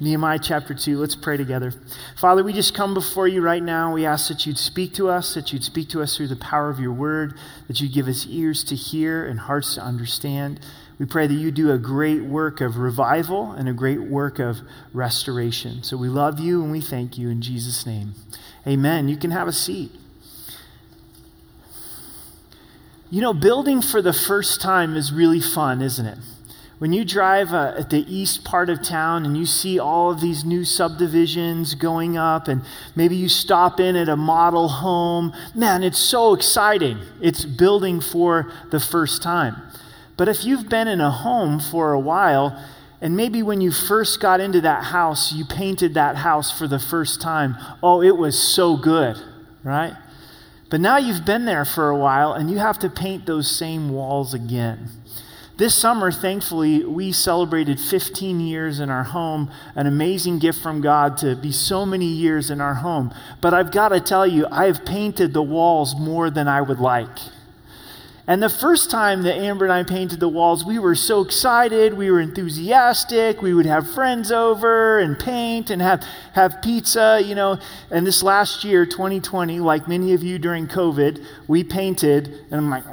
Nehemiah chapter 2. Let's pray together. Father, we just come before you right now. We ask that you'd speak to us, that you'd speak to us through the power of your word, that you'd give us ears to hear and hearts to understand. We pray that you do a great work of revival and a great work of restoration. So we love you and we thank you in Jesus' name. Amen. You can have a seat. You know, building for the first time is really fun, isn't it? When you drive uh, at the east part of town and you see all of these new subdivisions going up, and maybe you stop in at a model home, man, it's so exciting. It's building for the first time. But if you've been in a home for a while, and maybe when you first got into that house, you painted that house for the first time, oh, it was so good, right? But now you've been there for a while and you have to paint those same walls again. This summer, thankfully, we celebrated 15 years in our home, an amazing gift from God to be so many years in our home. But I've got to tell you, I've painted the walls more than I would like. And the first time that Amber and I painted the walls, we were so excited. We were enthusiastic. We would have friends over and paint and have, have pizza, you know. And this last year, 2020, like many of you during COVID, we painted, and I'm like,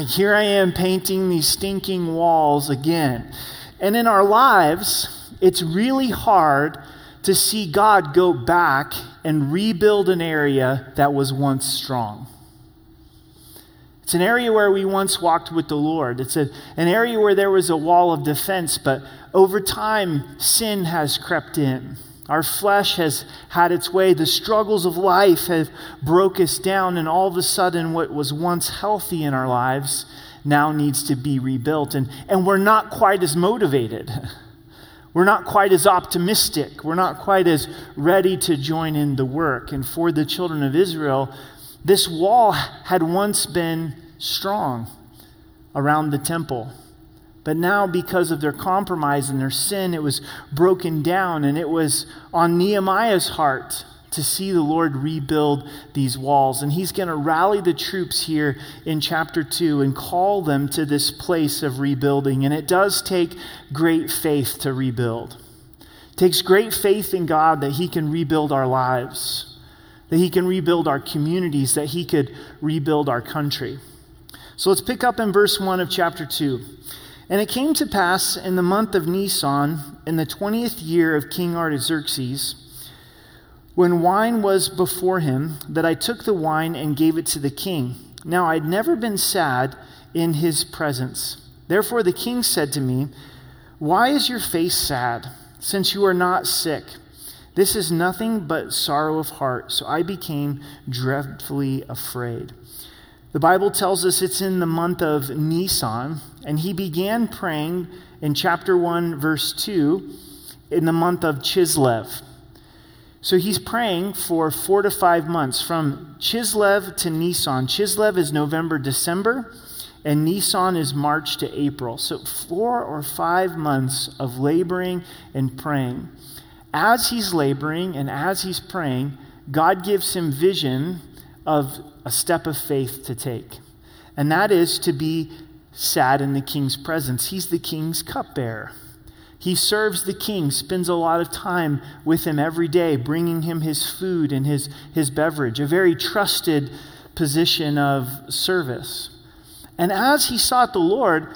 here I am painting these stinking walls again. And in our lives, it's really hard to see God go back and rebuild an area that was once strong. It's an area where we once walked with the Lord. It's a, an area where there was a wall of defense, but over time, sin has crept in. Our flesh has had its way. The struggles of life have broke us down, and all of a sudden, what was once healthy in our lives now needs to be rebuilt. And, and we're not quite as motivated. We're not quite as optimistic. We're not quite as ready to join in the work. And for the children of Israel, this wall had once been strong around the temple. But now, because of their compromise and their sin, it was broken down, and it was on Nehemiah's heart to see the Lord rebuild these walls. And he's going to rally the troops here in chapter 2 and call them to this place of rebuilding. And it does take great faith to rebuild. It takes great faith in God that he can rebuild our lives, that he can rebuild our communities, that he could rebuild our country. So let's pick up in verse 1 of chapter 2. And it came to pass in the month of Nisan, in the twentieth year of King Artaxerxes, when wine was before him, that I took the wine and gave it to the king. Now I had never been sad in his presence. Therefore the king said to me, Why is your face sad, since you are not sick? This is nothing but sorrow of heart. So I became dreadfully afraid. The Bible tells us it's in the month of Nisan, and he began praying in chapter 1, verse 2, in the month of Chislev. So he's praying for four to five months from Chislev to Nisan. Chislev is November, December, and Nisan is March to April. So four or five months of laboring and praying. As he's laboring and as he's praying, God gives him vision of a step of faith to take, and that is to be sad in the king's presence. He's the king's cupbearer. He serves the king, spends a lot of time with him every day, bringing him his food and his, his beverage, a very trusted position of service. And as he sought the Lord,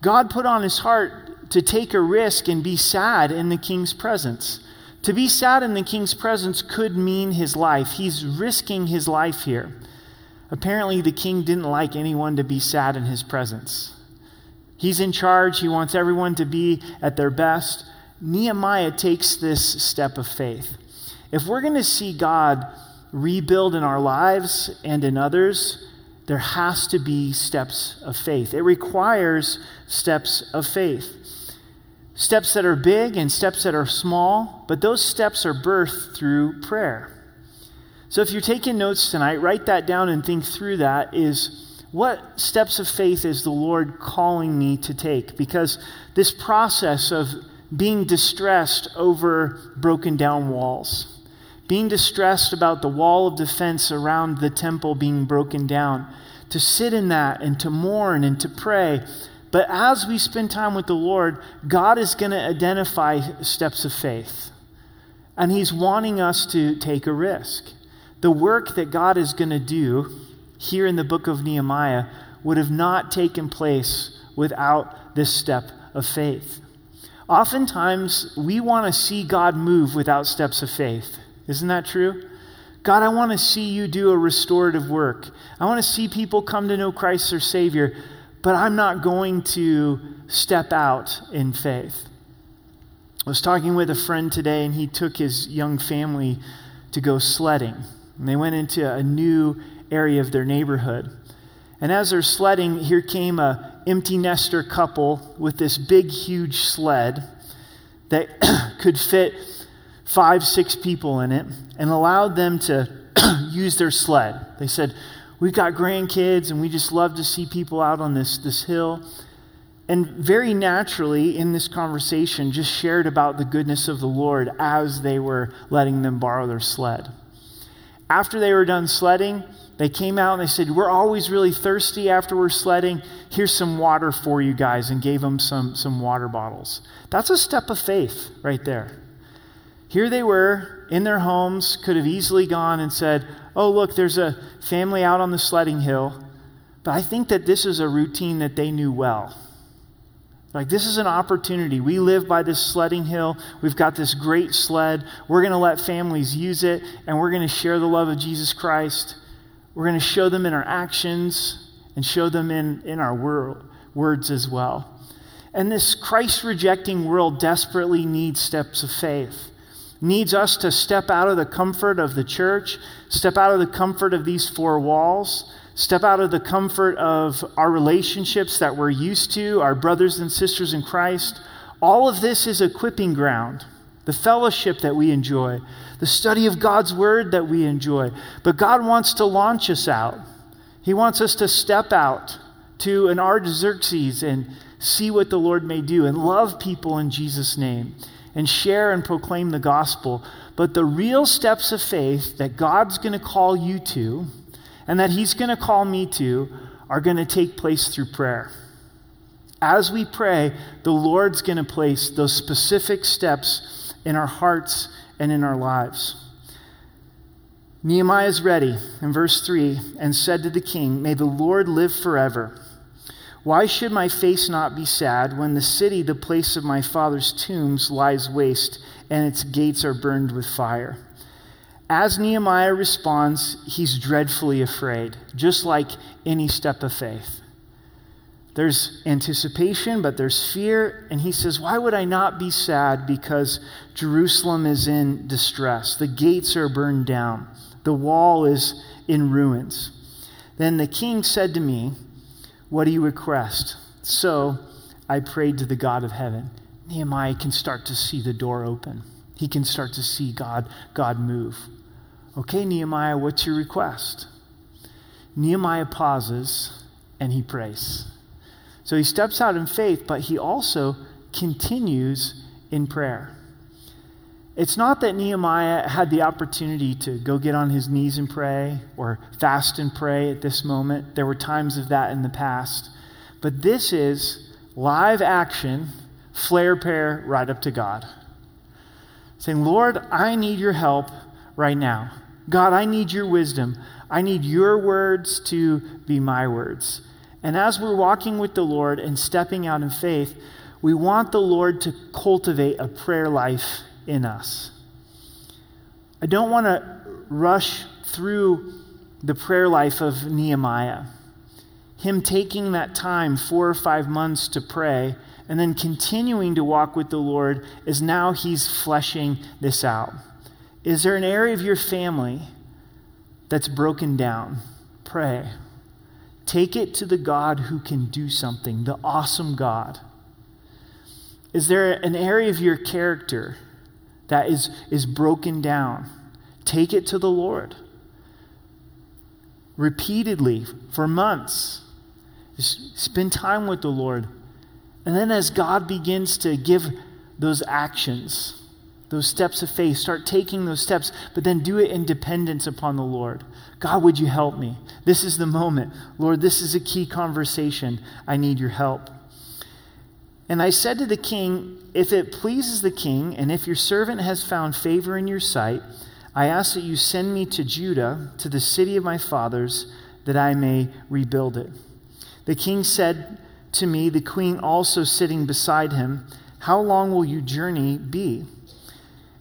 God put on his heart to take a risk and be sad in the king's presence. To be sad in the king's presence could mean his life. He's risking his life here. Apparently, the king didn't like anyone to be sad in his presence. He's in charge, he wants everyone to be at their best. Nehemiah takes this step of faith. If we're going to see God rebuild in our lives and in others, there has to be steps of faith. It requires steps of faith. Steps that are big and steps that are small, but those steps are birthed through prayer. So if you're taking notes tonight, write that down and think through that is what steps of faith is the Lord calling me to take? Because this process of being distressed over broken down walls, being distressed about the wall of defense around the temple being broken down, to sit in that and to mourn and to pray, But as we spend time with the Lord, God is going to identify steps of faith. And He's wanting us to take a risk. The work that God is going to do here in the book of Nehemiah would have not taken place without this step of faith. Oftentimes, we want to see God move without steps of faith. Isn't that true? God, I want to see you do a restorative work. I want to see people come to know Christ their Savior, but I'm not going to step out in faith. I was talking with a friend today, and he took his young family to go sledding. And they went into a new area of their neighborhood. And as they're sledding, here came a empty nester couple with this big, huge sled that could fit five, six people in it and allowed them to use their sled. They said, We've got grandkids and we just love to see people out on this, this hill. And very naturally, in this conversation, just shared about the goodness of the Lord as they were letting them borrow their sled. After they were done sledding, they came out and they said, We're always really thirsty after we're sledding. Here's some water for you guys, and gave them some, some water bottles. That's a step of faith right there. Here they were in their homes, could have easily gone and said, Oh, look, there's a family out on the sledding hill. But I think that this is a routine that they knew well. Like, this is an opportunity. We live by this sledding hill. We've got this great sled. We're going to let families use it, and we're going to share the love of Jesus Christ. We're going to show them in our actions and show them in, in our wor- words as well. And this Christ rejecting world desperately needs steps of faith needs us to step out of the comfort of the church, step out of the comfort of these four walls, step out of the comfort of our relationships that we're used to, our brothers and sisters in Christ. All of this is equipping ground. The fellowship that we enjoy, the study of God's word that we enjoy. But God wants to launch us out. He wants us to step out to an Artaxerxes and see what the Lord may do and love people in Jesus' name and share and proclaim the gospel. But the real steps of faith that God's going to call you to and that He's going to call me to are going to take place through prayer. As we pray, the Lord's going to place those specific steps in our hearts and in our lives. Nehemiah is ready in verse 3 and said to the king, May the Lord live forever. Why should my face not be sad when the city, the place of my father's tombs, lies waste and its gates are burned with fire? As Nehemiah responds, he's dreadfully afraid, just like any step of faith. There's anticipation, but there's fear, and he says, Why would I not be sad because Jerusalem is in distress? The gates are burned down, the wall is in ruins. Then the king said to me, what do you request? So I prayed to the God of heaven. Nehemiah can start to see the door open. He can start to see God, God move. Okay, Nehemiah, what's your request? Nehemiah pauses and he prays. So he steps out in faith, but he also continues in prayer. It's not that Nehemiah had the opportunity to go get on his knees and pray or fast and pray at this moment. There were times of that in the past. But this is live action, flare prayer right up to God. Saying, Lord, I need your help right now. God, I need your wisdom. I need your words to be my words. And as we're walking with the Lord and stepping out in faith, we want the Lord to cultivate a prayer life in us. I don't want to rush through the prayer life of Nehemiah. Him taking that time, four or five months to pray, and then continuing to walk with the Lord is now he's fleshing this out. Is there an area of your family that's broken down? Pray. Take it to the God who can do something, the awesome God. Is there an area of your character that is, is broken down, take it to the Lord. Repeatedly, for months, Just spend time with the Lord. And then as God begins to give those actions, those steps of faith, start taking those steps, but then do it in dependence upon the Lord. God, would you help me? This is the moment. Lord, this is a key conversation. I need your help. And I said to the king, If it pleases the king, and if your servant has found favor in your sight, I ask that you send me to Judah, to the city of my fathers, that I may rebuild it. The king said to me, the queen also sitting beside him, How long will your journey be?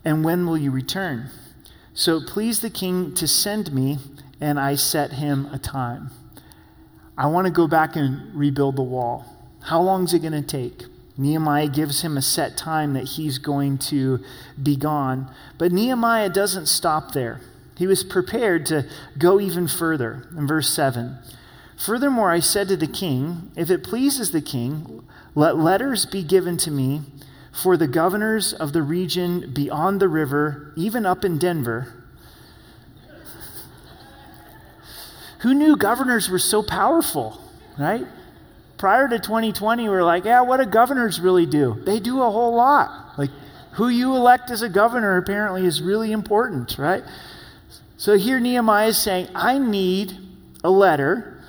And when will you return? So it pleased the king to send me, and I set him a time. I want to go back and rebuild the wall. How long is it going to take? Nehemiah gives him a set time that he's going to be gone. But Nehemiah doesn't stop there. He was prepared to go even further. In verse 7, Furthermore, I said to the king, If it pleases the king, let letters be given to me for the governors of the region beyond the river, even up in Denver. Who knew governors were so powerful, right? Prior to 2020, we were like, yeah, what do governors really do? They do a whole lot. Like, who you elect as a governor apparently is really important, right? So here Nehemiah is saying, I need a letter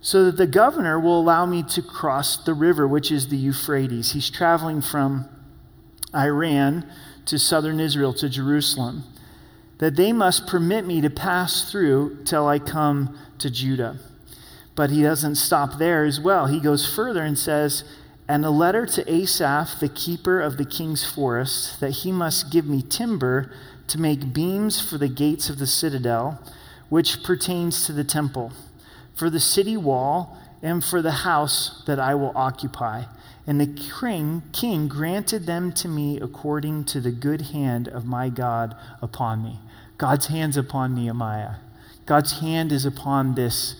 so that the governor will allow me to cross the river, which is the Euphrates. He's traveling from Iran to southern Israel, to Jerusalem, that they must permit me to pass through till I come to Judah. But he doesn't stop there as well. He goes further and says, And a letter to Asaph, the keeper of the king's forest, that he must give me timber to make beams for the gates of the citadel, which pertains to the temple, for the city wall, and for the house that I will occupy. And the king, king granted them to me according to the good hand of my God upon me. God's hand's upon Nehemiah. God's hand is upon this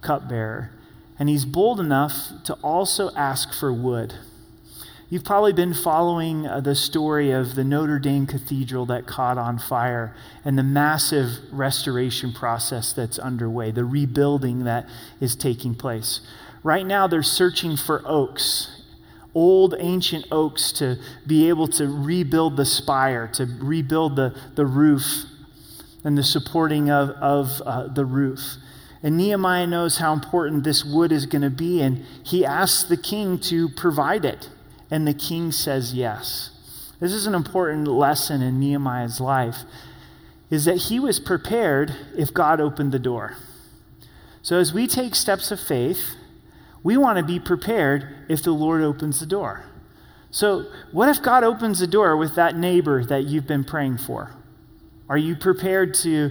cupbearer. And he's bold enough to also ask for wood. You've probably been following uh, the story of the Notre Dame Cathedral that caught on fire and the massive restoration process that's underway, the rebuilding that is taking place. Right now, they're searching for oaks, old ancient oaks, to be able to rebuild the spire, to rebuild the, the roof and the supporting of, of uh, the roof. And Nehemiah knows how important this wood is going to be, and he asks the king to provide it. And the king says yes. This is an important lesson in Nehemiah's life, is that he was prepared if God opened the door. So as we take steps of faith, we want to be prepared if the Lord opens the door. So, what if God opens the door with that neighbor that you've been praying for? Are you prepared to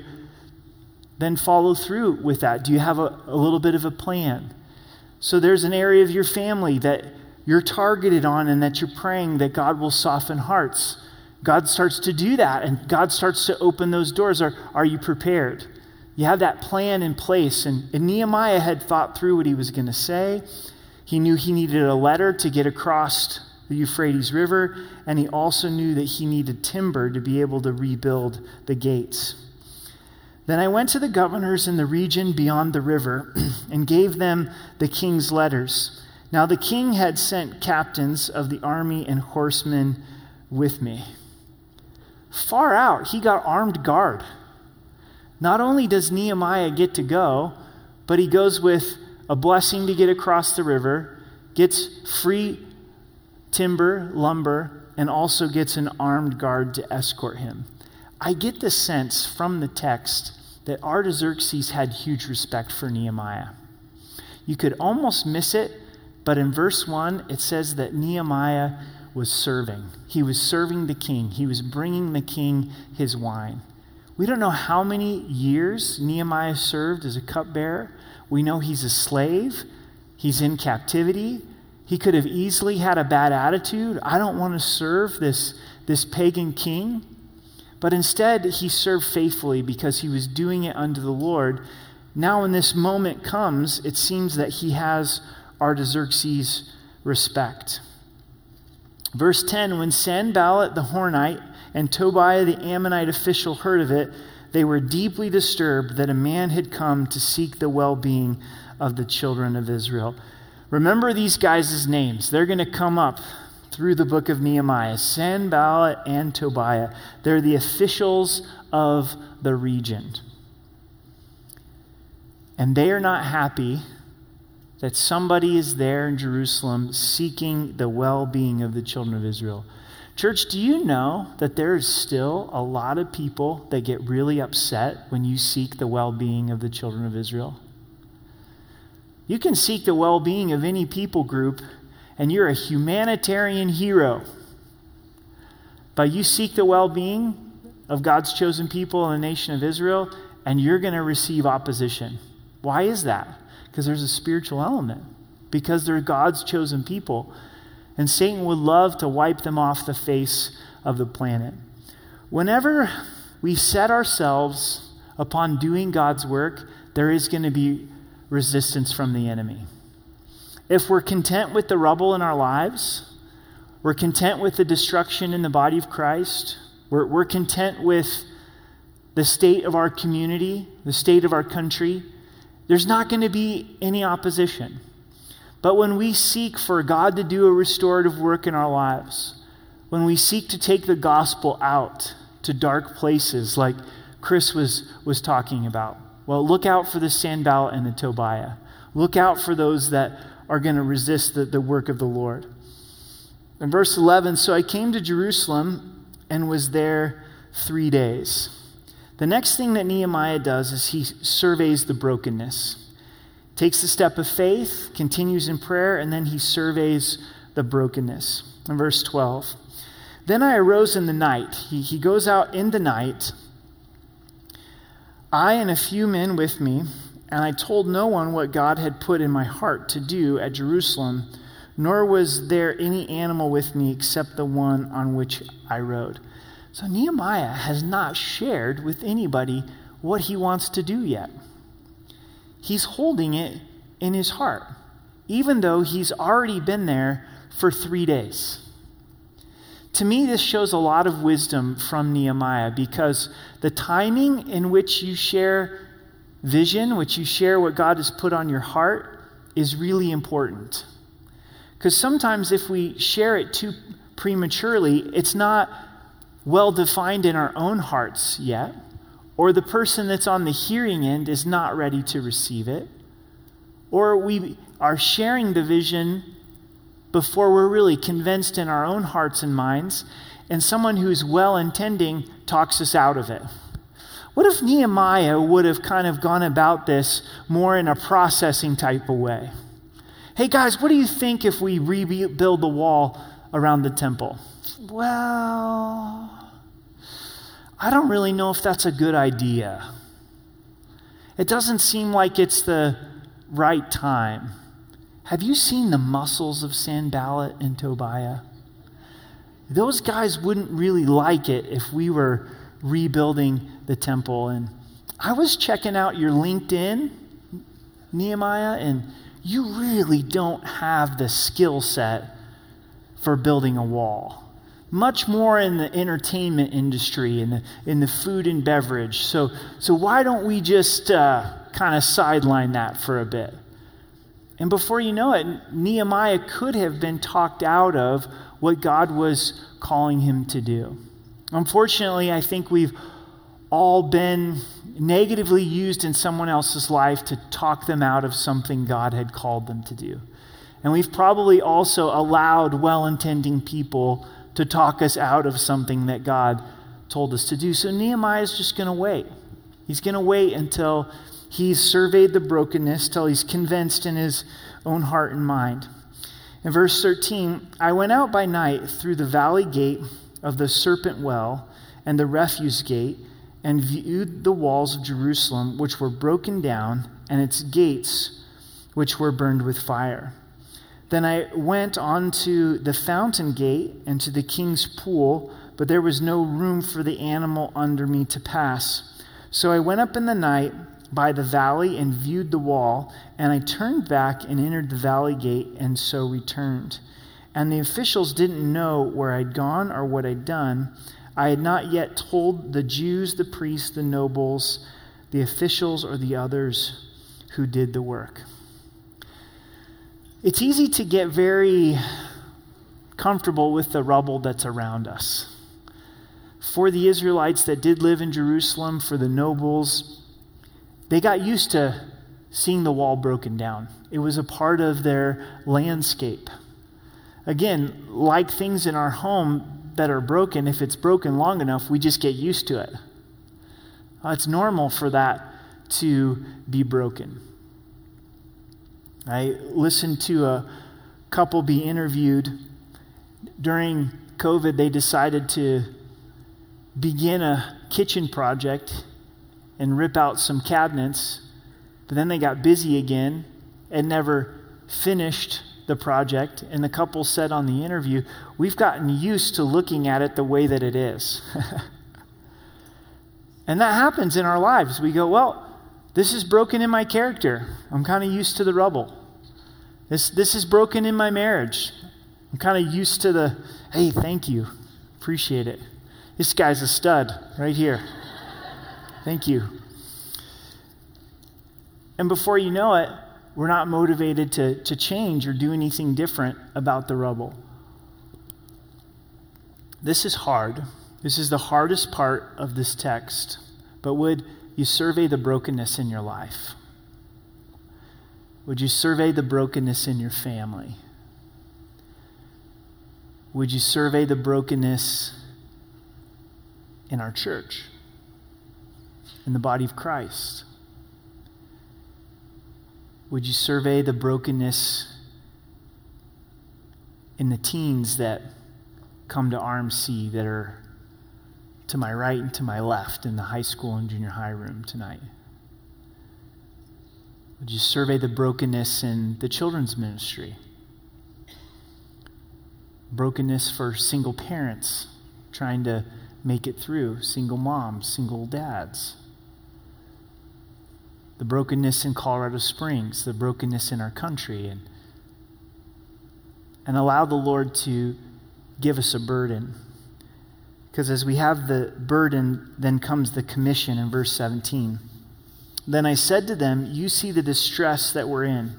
then follow through with that. Do you have a, a little bit of a plan? So there's an area of your family that you're targeted on and that you're praying that God will soften hearts. God starts to do that and God starts to open those doors. Are, are you prepared? You have that plan in place. And, and Nehemiah had thought through what he was going to say. He knew he needed a letter to get across the Euphrates River, and he also knew that he needed timber to be able to rebuild the gates. Then I went to the governors in the region beyond the river and gave them the king's letters. Now the king had sent captains of the army and horsemen with me. Far out, he got armed guard. Not only does Nehemiah get to go, but he goes with a blessing to get across the river, gets free timber, lumber, and also gets an armed guard to escort him. I get the sense from the text that Artaxerxes had huge respect for Nehemiah. You could almost miss it, but in verse 1, it says that Nehemiah was serving. He was serving the king, he was bringing the king his wine. We don't know how many years Nehemiah served as a cupbearer. We know he's a slave, he's in captivity. He could have easily had a bad attitude. I don't want to serve this, this pagan king. But instead, he served faithfully because he was doing it unto the Lord. Now, when this moment comes, it seems that he has Artaxerxes' respect. Verse 10 When Sanballat the Horonite and Tobiah the Ammonite official heard of it, they were deeply disturbed that a man had come to seek the well being of the children of Israel. Remember these guys' names. They're going to come up through the book of Nehemiah Sanballat and Tobiah. They're the officials of the region. And they are not happy that somebody is there in Jerusalem seeking the well being of the children of Israel. Church, do you know that there is still a lot of people that get really upset when you seek the well being of the children of Israel? You can seek the well being of any people group, and you're a humanitarian hero. But you seek the well being of God's chosen people in the nation of Israel, and you're going to receive opposition. Why is that? Because there's a spiritual element, because they're God's chosen people. And Satan would love to wipe them off the face of the planet. Whenever we set ourselves upon doing God's work, there is going to be resistance from the enemy. If we're content with the rubble in our lives, we're content with the destruction in the body of Christ, we're, we're content with the state of our community, the state of our country, there's not going to be any opposition. But when we seek for God to do a restorative work in our lives, when we seek to take the gospel out to dark places like Chris was, was talking about, well, look out for the Sanballat and the Tobiah. Look out for those that are going to resist the, the work of the Lord. In verse 11, so I came to Jerusalem and was there three days. The next thing that Nehemiah does is he surveys the brokenness. Takes the step of faith, continues in prayer, and then he surveys the brokenness. In verse 12, then I arose in the night. He, he goes out in the night, I and a few men with me, and I told no one what God had put in my heart to do at Jerusalem, nor was there any animal with me except the one on which I rode. So Nehemiah has not shared with anybody what he wants to do yet. He's holding it in his heart, even though he's already been there for three days. To me, this shows a lot of wisdom from Nehemiah because the timing in which you share vision, which you share what God has put on your heart, is really important. Because sometimes if we share it too prematurely, it's not well defined in our own hearts yet, or the person that's on the hearing end is not ready to receive it, or we are sharing the vision before we're really convinced in our own hearts and minds, and someone who's well intending talks us out of it. What if Nehemiah would have kind of gone about this more in a processing type of way? Hey guys, what do you think if we rebuild the wall around the temple? Well, I don't really know if that's a good idea. It doesn't seem like it's the right time. Have you seen the muscles of Sanballat and Tobiah? Those guys wouldn't really like it if we were rebuilding the temple. And I was checking out your LinkedIn, Nehemiah, and you really don't have the skill set for building a wall. Much more in the entertainment industry, in the, in the food and beverage. So, so why don't we just uh, kind of sideline that for a bit? And before you know it, Nehemiah could have been talked out of what God was calling him to do. Unfortunately, I think we've all been negatively used in someone else's life to talk them out of something God had called them to do. And we've probably also allowed well intending people to talk us out of something that God told us to do. So Nehemiah is just going to wait. He's going to wait until he's surveyed the brokenness, till he's convinced in his own heart and mind. In verse 13, I went out by night through the valley gate of the serpent well and the refuse gate and viewed the walls of Jerusalem, which were broken down, and its gates, which were burned with fire. Then I went on to the fountain gate and to the king's pool, but there was no room for the animal under me to pass. So I went up in the night by the valley and viewed the wall, and I turned back and entered the valley gate, and so returned. And the officials didn't know where I'd gone or what I'd done. I had not yet told the Jews, the priests, the nobles, the officials, or the others who did the work. It's easy to get very comfortable with the rubble that's around us. For the Israelites that did live in Jerusalem, for the nobles, they got used to seeing the wall broken down. It was a part of their landscape. Again, like things in our home that are broken, if it's broken long enough, we just get used to it. Uh, it's normal for that to be broken. I listened to a couple be interviewed. During COVID, they decided to begin a kitchen project and rip out some cabinets, but then they got busy again and never finished the project. And the couple said on the interview, We've gotten used to looking at it the way that it is. and that happens in our lives. We go, Well, this is broken in my character. I'm kind of used to the rubble. This, this is broken in my marriage. I'm kind of used to the, hey, thank you. Appreciate it. This guy's a stud right here. Thank you. And before you know it, we're not motivated to, to change or do anything different about the rubble. This is hard. This is the hardest part of this text. But would you survey the brokenness in your life? Would you survey the brokenness in your family? Would you survey the brokenness in our church, in the body of Christ? Would you survey the brokenness in the teens that come to RMC that are to my right and to my left in the high school and junior high room tonight? Would you survey the brokenness in the children's ministry? Brokenness for single parents trying to make it through, single moms, single dads. The brokenness in Colorado Springs, the brokenness in our country, and, and allow the Lord to give us a burden. Because as we have the burden, then comes the commission in verse 17. Then I said to them, You see the distress that we're in,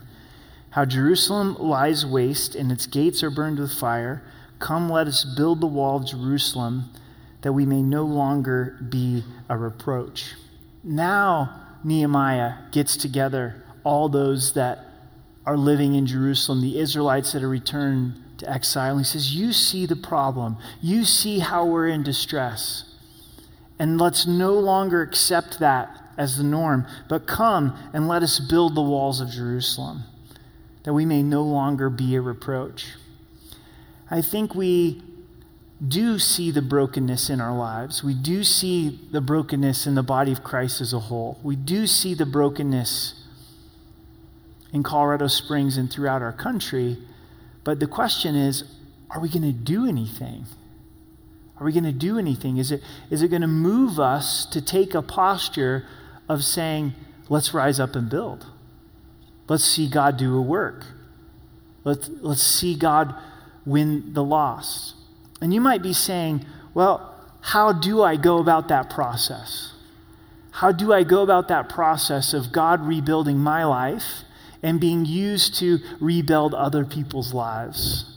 how Jerusalem lies waste and its gates are burned with fire. Come, let us build the wall of Jerusalem that we may no longer be a reproach. Now, Nehemiah gets together all those that are living in Jerusalem, the Israelites that are returned to exile. And he says, You see the problem. You see how we're in distress. And let's no longer accept that as the norm, but come and let us build the walls of Jerusalem, that we may no longer be a reproach. I think we do see the brokenness in our lives. We do see the brokenness in the body of Christ as a whole. We do see the brokenness in Colorado Springs and throughout our country. But the question is are we going to do anything? Are we going to do anything? Is it, is it going to move us to take a posture of saying, let's rise up and build. Let's see God do a work. Let's, let's see God win the lost. And you might be saying, well, how do I go about that process? How do I go about that process of God rebuilding my life and being used to rebuild other people's lives?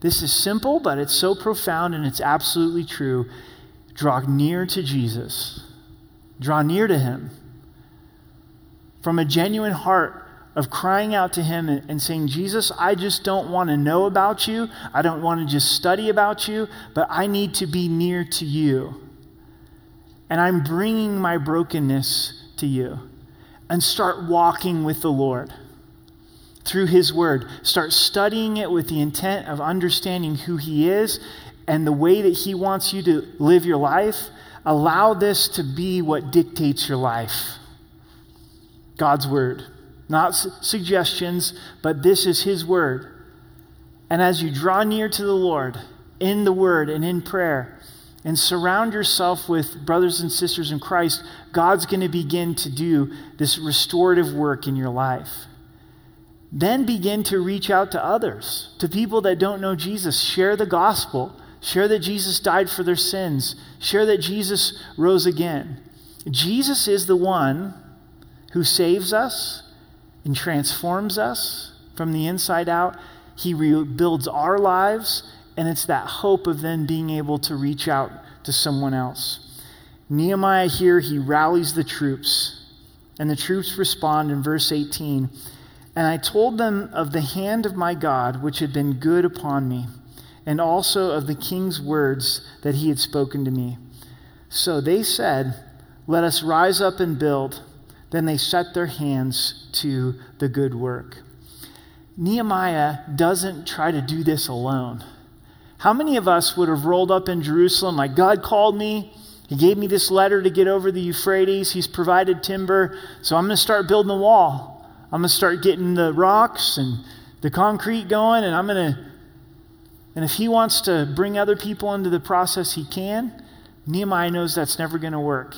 This is simple, but it's so profound and it's absolutely true. Draw near to Jesus. Draw near to him from a genuine heart of crying out to him and, and, saying, Jesus, I just don't want to know about you. I don't want to just study about you, but I need to be near to you. And I'm bringing my brokenness to you. And start walking with the Lord through his word. Start studying it with the intent of understanding who he is and the way that he wants you to live your life Allow this to be what dictates your life God's word. Not su- suggestions, but this is His word. And as you draw near to the Lord in the word and in prayer, and surround yourself with brothers and sisters in Christ, God's going to begin to do this restorative work in your life. Then begin to reach out to others, to people that don't know Jesus. Share the gospel. Share that Jesus died for their sins. Share that Jesus rose again. Jesus is the one who saves us and transforms us from the inside out. He rebuilds our lives, and it's that hope of then being able to reach out to someone else. Nehemiah here, he rallies the troops And the troops respond in verse 18 And I told them of the hand of my God, which had been good upon me, and also of the king's words that he had spoken to me. So they said, Let us rise up and build. Then they set their hands to the good work. Nehemiah doesn't try to do this alone. How many of us would have rolled up in Jerusalem like, God called me, He gave me this letter to get over the Euphrates, He's provided timber, so I'm going to start building the wall. I'm going to start getting the rocks and the concrete going, and I'm going to. And if He wants to bring other people into the process, He can. Nehemiah knows that's never going to work.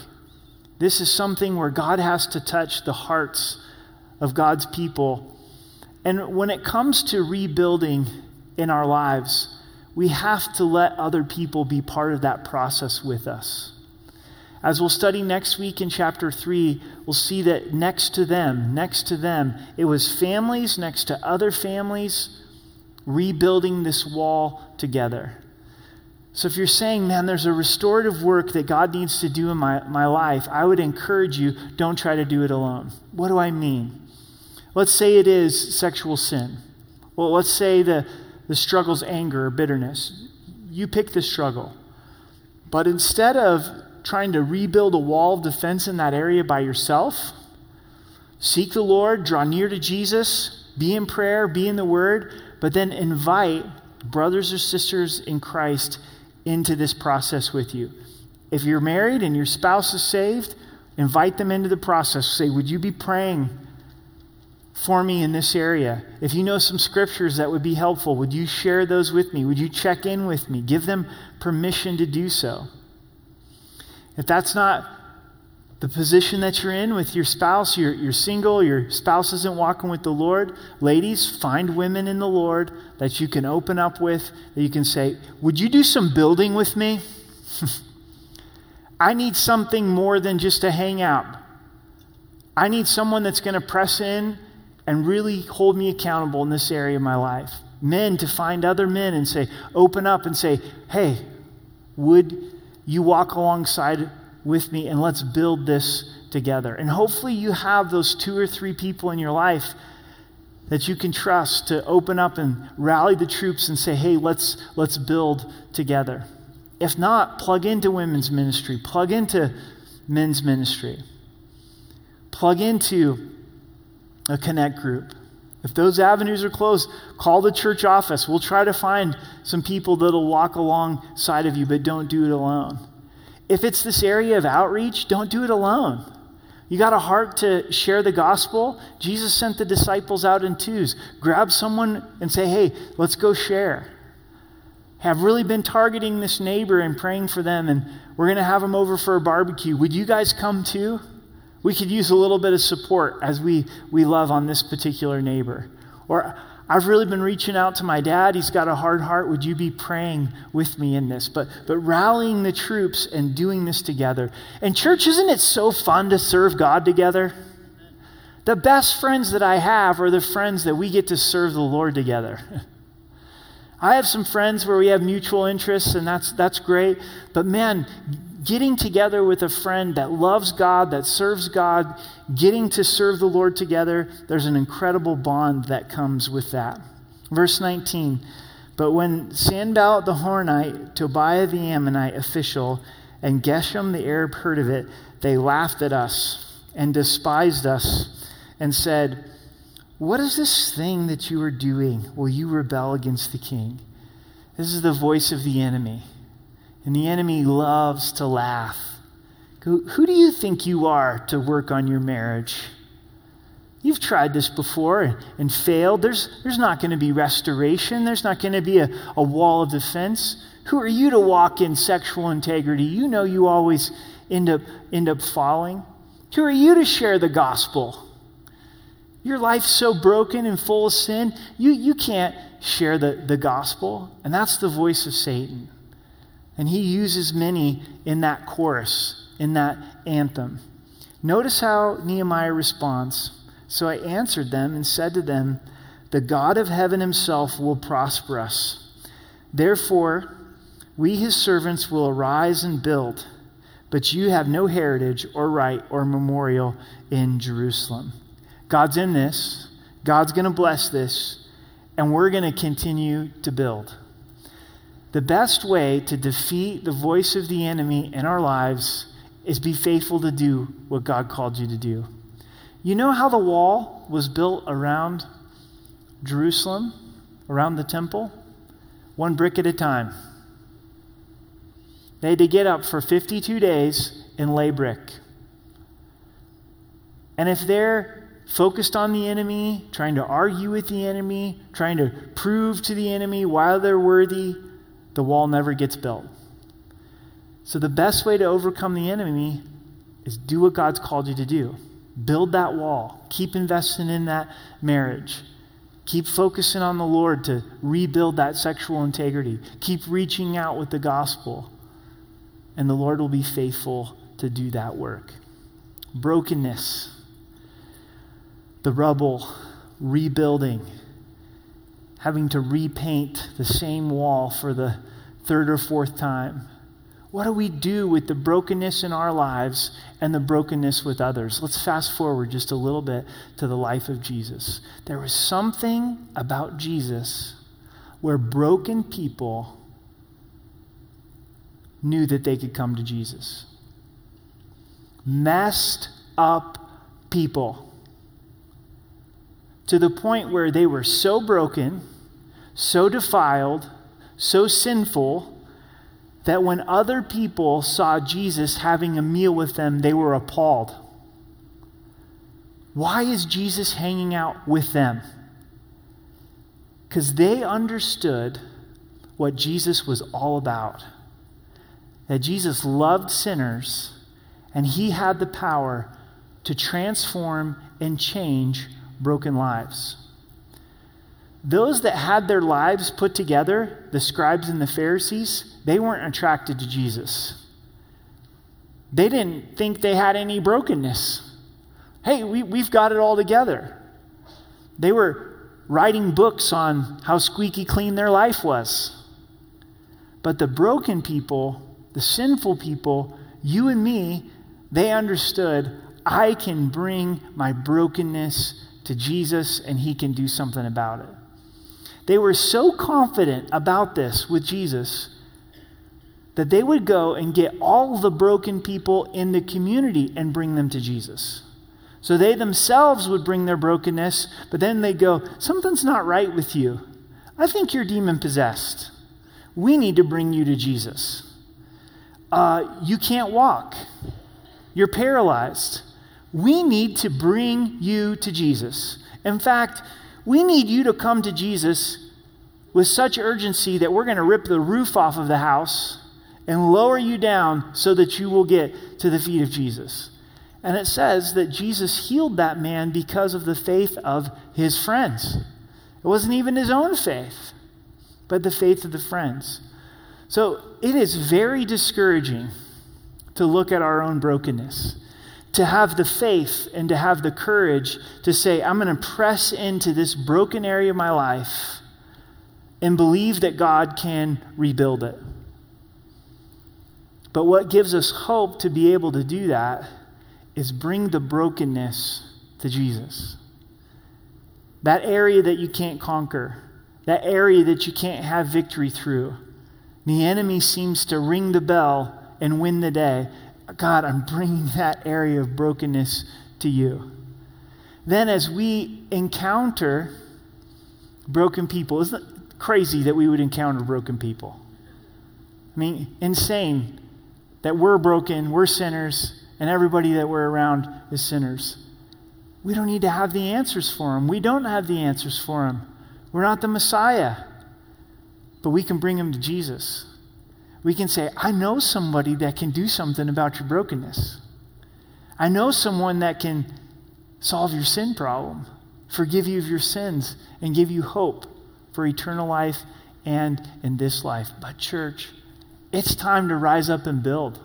This is something where God has to touch the hearts of God's people. And when it comes to rebuilding in our lives, we have to let other people be part of that process with us. As we'll study next week in chapter 3, we'll see that next to them, next to them, it was families next to other families rebuilding this wall together. So if you're saying, man, there's a restorative work that God needs to do in my, my life, I would encourage you, don't try to do it alone. What do I mean? Let's say it is sexual sin. Well, let's say the, the struggle's anger or bitterness. You pick the struggle. But instead of trying to rebuild a wall of defense in that area by yourself, seek the Lord, draw near to Jesus, be in prayer, be in the Word, but then invite brothers or sisters in Christ into this process with you. If you're married and your spouse is saved, invite them into the process. Say, Would you be praying for me in this area? If you know some scriptures that would be helpful, would you share those with me? Would you check in with me? Give them permission to do so. If that's not the position that you're in with your spouse, you're, you're single, your spouse isn't walking with the Lord, ladies, find women in the Lord that you can open up with, that you can say, Would you do some building with me? I need something more than just to hang out. I need someone that's going to press in and really hold me accountable in this area of my life. Men to find other men and say, Open up and say, Hey, would you walk alongside with me and let's build this together. And hopefully, you have those two or three people in your life that you can trust to open up and rally the troops and say, hey, let's, let's build together. If not, plug into women's ministry, plug into men's ministry, plug into a connect group. If those avenues are closed, call the church office. We'll try to find some people that'll walk alongside of you, but don't do it alone. If it's this area of outreach, don't do it alone. You got a heart to share the gospel? Jesus sent the disciples out in twos. Grab someone and say, hey, let's go share. Have really been targeting this neighbor and praying for them, and we're going to have them over for a barbecue. Would you guys come too? We could use a little bit of support as we, we love on this particular neighbor. Or I've really been reaching out to my dad. He's got a hard heart. Would you be praying with me in this? But, but rallying the troops and doing this together. And, church, isn't it so fun to serve God together? The best friends that I have are the friends that we get to serve the Lord together. I have some friends where we have mutual interests, and that's, that's great. But man, getting together with a friend that loves God, that serves God, getting to serve the Lord together, there's an incredible bond that comes with that. Verse 19 But when Sanballat the Horonite, Tobiah the Ammonite official, and Geshem the Arab heard of it, they laughed at us and despised us and said, What is this thing that you are doing? Will you rebel against the king? This is the voice of the enemy. And the enemy loves to laugh. Who do you think you are to work on your marriage? You've tried this before and failed. There's, there's not going to be restoration, there's not going to be a, a wall of defense. Who are you to walk in sexual integrity? You know you always end up, end up falling. Who are you to share the gospel? Your life's so broken and full of sin, you, you can't share the, the gospel. And that's the voice of Satan. And he uses many in that chorus, in that anthem. Notice how Nehemiah responds. So I answered them and said to them, The God of heaven himself will prosper us. Therefore, we his servants will arise and build. but you have no heritage or right or memorial in Jerusalem. God's in this, God's going to bless this, and we're going to continue to build. The best way to defeat the voice of the enemy in our lives is be faithful to do what God called you to do. You know how the wall was built around Jerusalem, around the temple? One brick at a time. They had to get up for 52 days and lay brick. And if they're focused on the enemy, trying to argue with the enemy, trying to prove to the enemy why they're worthy, the wall never gets built. So the best way to overcome the enemy is do what God's called you to do. Build that wall. Keep investing in that marriage. Keep focusing on the Lord to rebuild that sexual integrity. Keep reaching out with the gospel. And the Lord will be faithful to do that work. Brokenness, the rubble, rebuilding, having to repaint the same wall for the third or fourth time. What do we do with the brokenness in our lives and the brokenness with others? Let's fast forward just a little bit to the life of Jesus. There was something about Jesus where broken people knew that they could come to Jesus. Messed up people. To the point where they were so broken, so defiled, so sinful that when other people saw Jesus having a meal with them, they were appalled. Why is Jesus hanging out with them? Because they understood what Jesus was all about. That Jesus loved sinners and he had the power to transform and change broken lives. Those that had their lives put together, the scribes and the Pharisees, they weren't attracted to Jesus. They didn't think they had any brokenness. Hey, we, we've got it all together. They were writing books on how squeaky clean their life was. But the broken people, the sinful people, you and me, they understood I can bring my brokenness to Jesus and he can do something about it. They were so confident about this with Jesus that they would go and get all the broken people in the community and bring them to Jesus. So they themselves would bring their brokenness, but then they go, Something's not right with you. I think you're demon possessed. We need to bring you to Jesus. Uh, you can't walk, you're paralyzed. We need to bring you to Jesus. In fact, we need you to come to Jesus with such urgency that we're going to rip the roof off of the house and lower you down so that you will get to the feet of Jesus. And it says that Jesus healed that man because of the faith of his friends. It wasn't even his own faith, but the faith of the friends. So it is very discouraging to look at our own brokenness to have the faith and to have the courage to say, I'm going to press into this broken area of my life and believe that God can rebuild it. But what gives us hope to be able to do that is bring the brokenness to Jesus. That area that you can't conquer, that area that you can't have victory through. The enemy seems to ring the bell and win the day. God, I'm bringing that area of brokenness to you. Then, as we encounter broken people, isn't it crazy that we would encounter broken people? I mean, insane that we're broken, we're sinners, and everybody that we're around is sinners. We don't need to have the answers for them. We don't have the answers for them. We're not the Messiah, but we can bring them to Jesus we can say, I know somebody that can do something about your brokenness. I know someone that can solve your sin problem, forgive you of your sins, and give you hope for eternal life and in this life. But, church, it's time to rise up and build.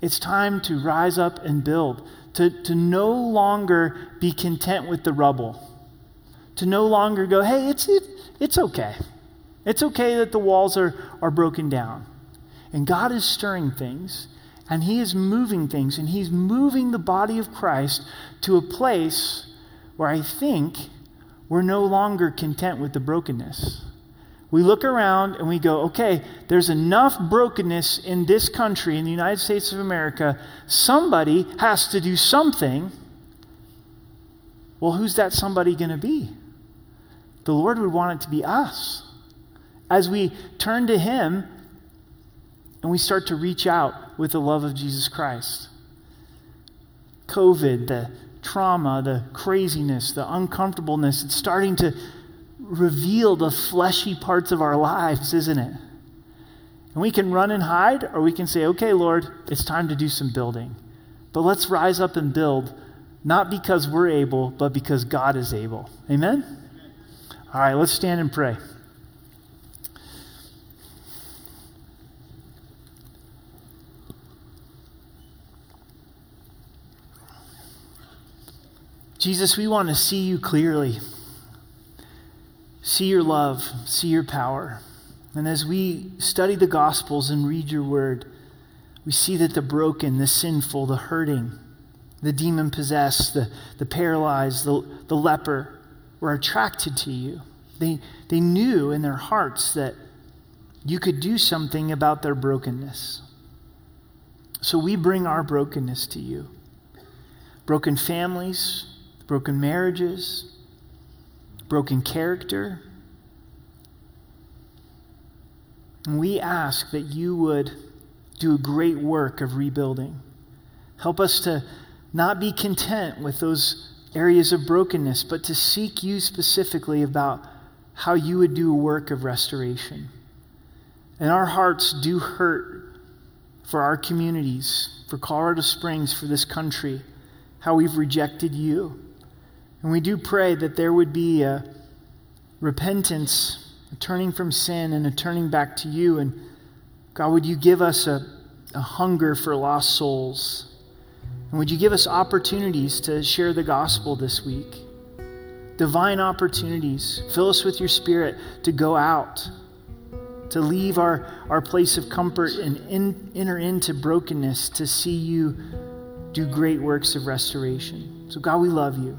It's time to rise up and build, to, to no longer be content with the rubble, to no longer go, hey, it's, it, it's okay. It's okay that the walls are, are broken down. And God is stirring things. And He is moving things, and He's moving the body of Christ to a place where I think we're no longer content with the brokenness. We look around and we go, okay, there's enough brokenness in this country, in the United States of America. Somebody has to do something. Well, who's that somebody going to be? The Lord would want it to be us. As we turn to Him and we start to reach out with the love of Jesus Christ. COVID, the trauma, the craziness, the uncomfortableness, it's starting to reveal the fleshy parts of our lives, isn't it? And we can run and hide, or we can say, okay, Lord, it's time to do some building. But let's rise up and build, not because we're able, but because God is able. Amen? All right, let's stand and pray. Jesus, we want to see you clearly, see your love, see your power. And as we study the Gospels and read your word, we see that the broken, the sinful, the hurting, the demon possessed, the, the paralyzed, the, the leper were attracted to you. They, they knew in their hearts that you could do something about their brokenness. So we bring our brokenness to you. Broken families, broken marriages, broken character. And we ask that you would do a great work of rebuilding. Help us to not be content with those areas of brokenness, but to seek you specifically about how you would do a work of restoration. And our hearts do hurt for our communities, for Colorado Springs, for this country, how we've rejected you. And we do pray that there would be a repentance, a turning from sin, and a turning back to you. And God, would you give us a, a hunger for lost souls? And would you give us opportunities to share the gospel this week? Divine opportunities. Fill us with your spirit to go out, to leave our, our place of comfort and in, enter into brokenness to see you do great works of restoration. So, God, we love you.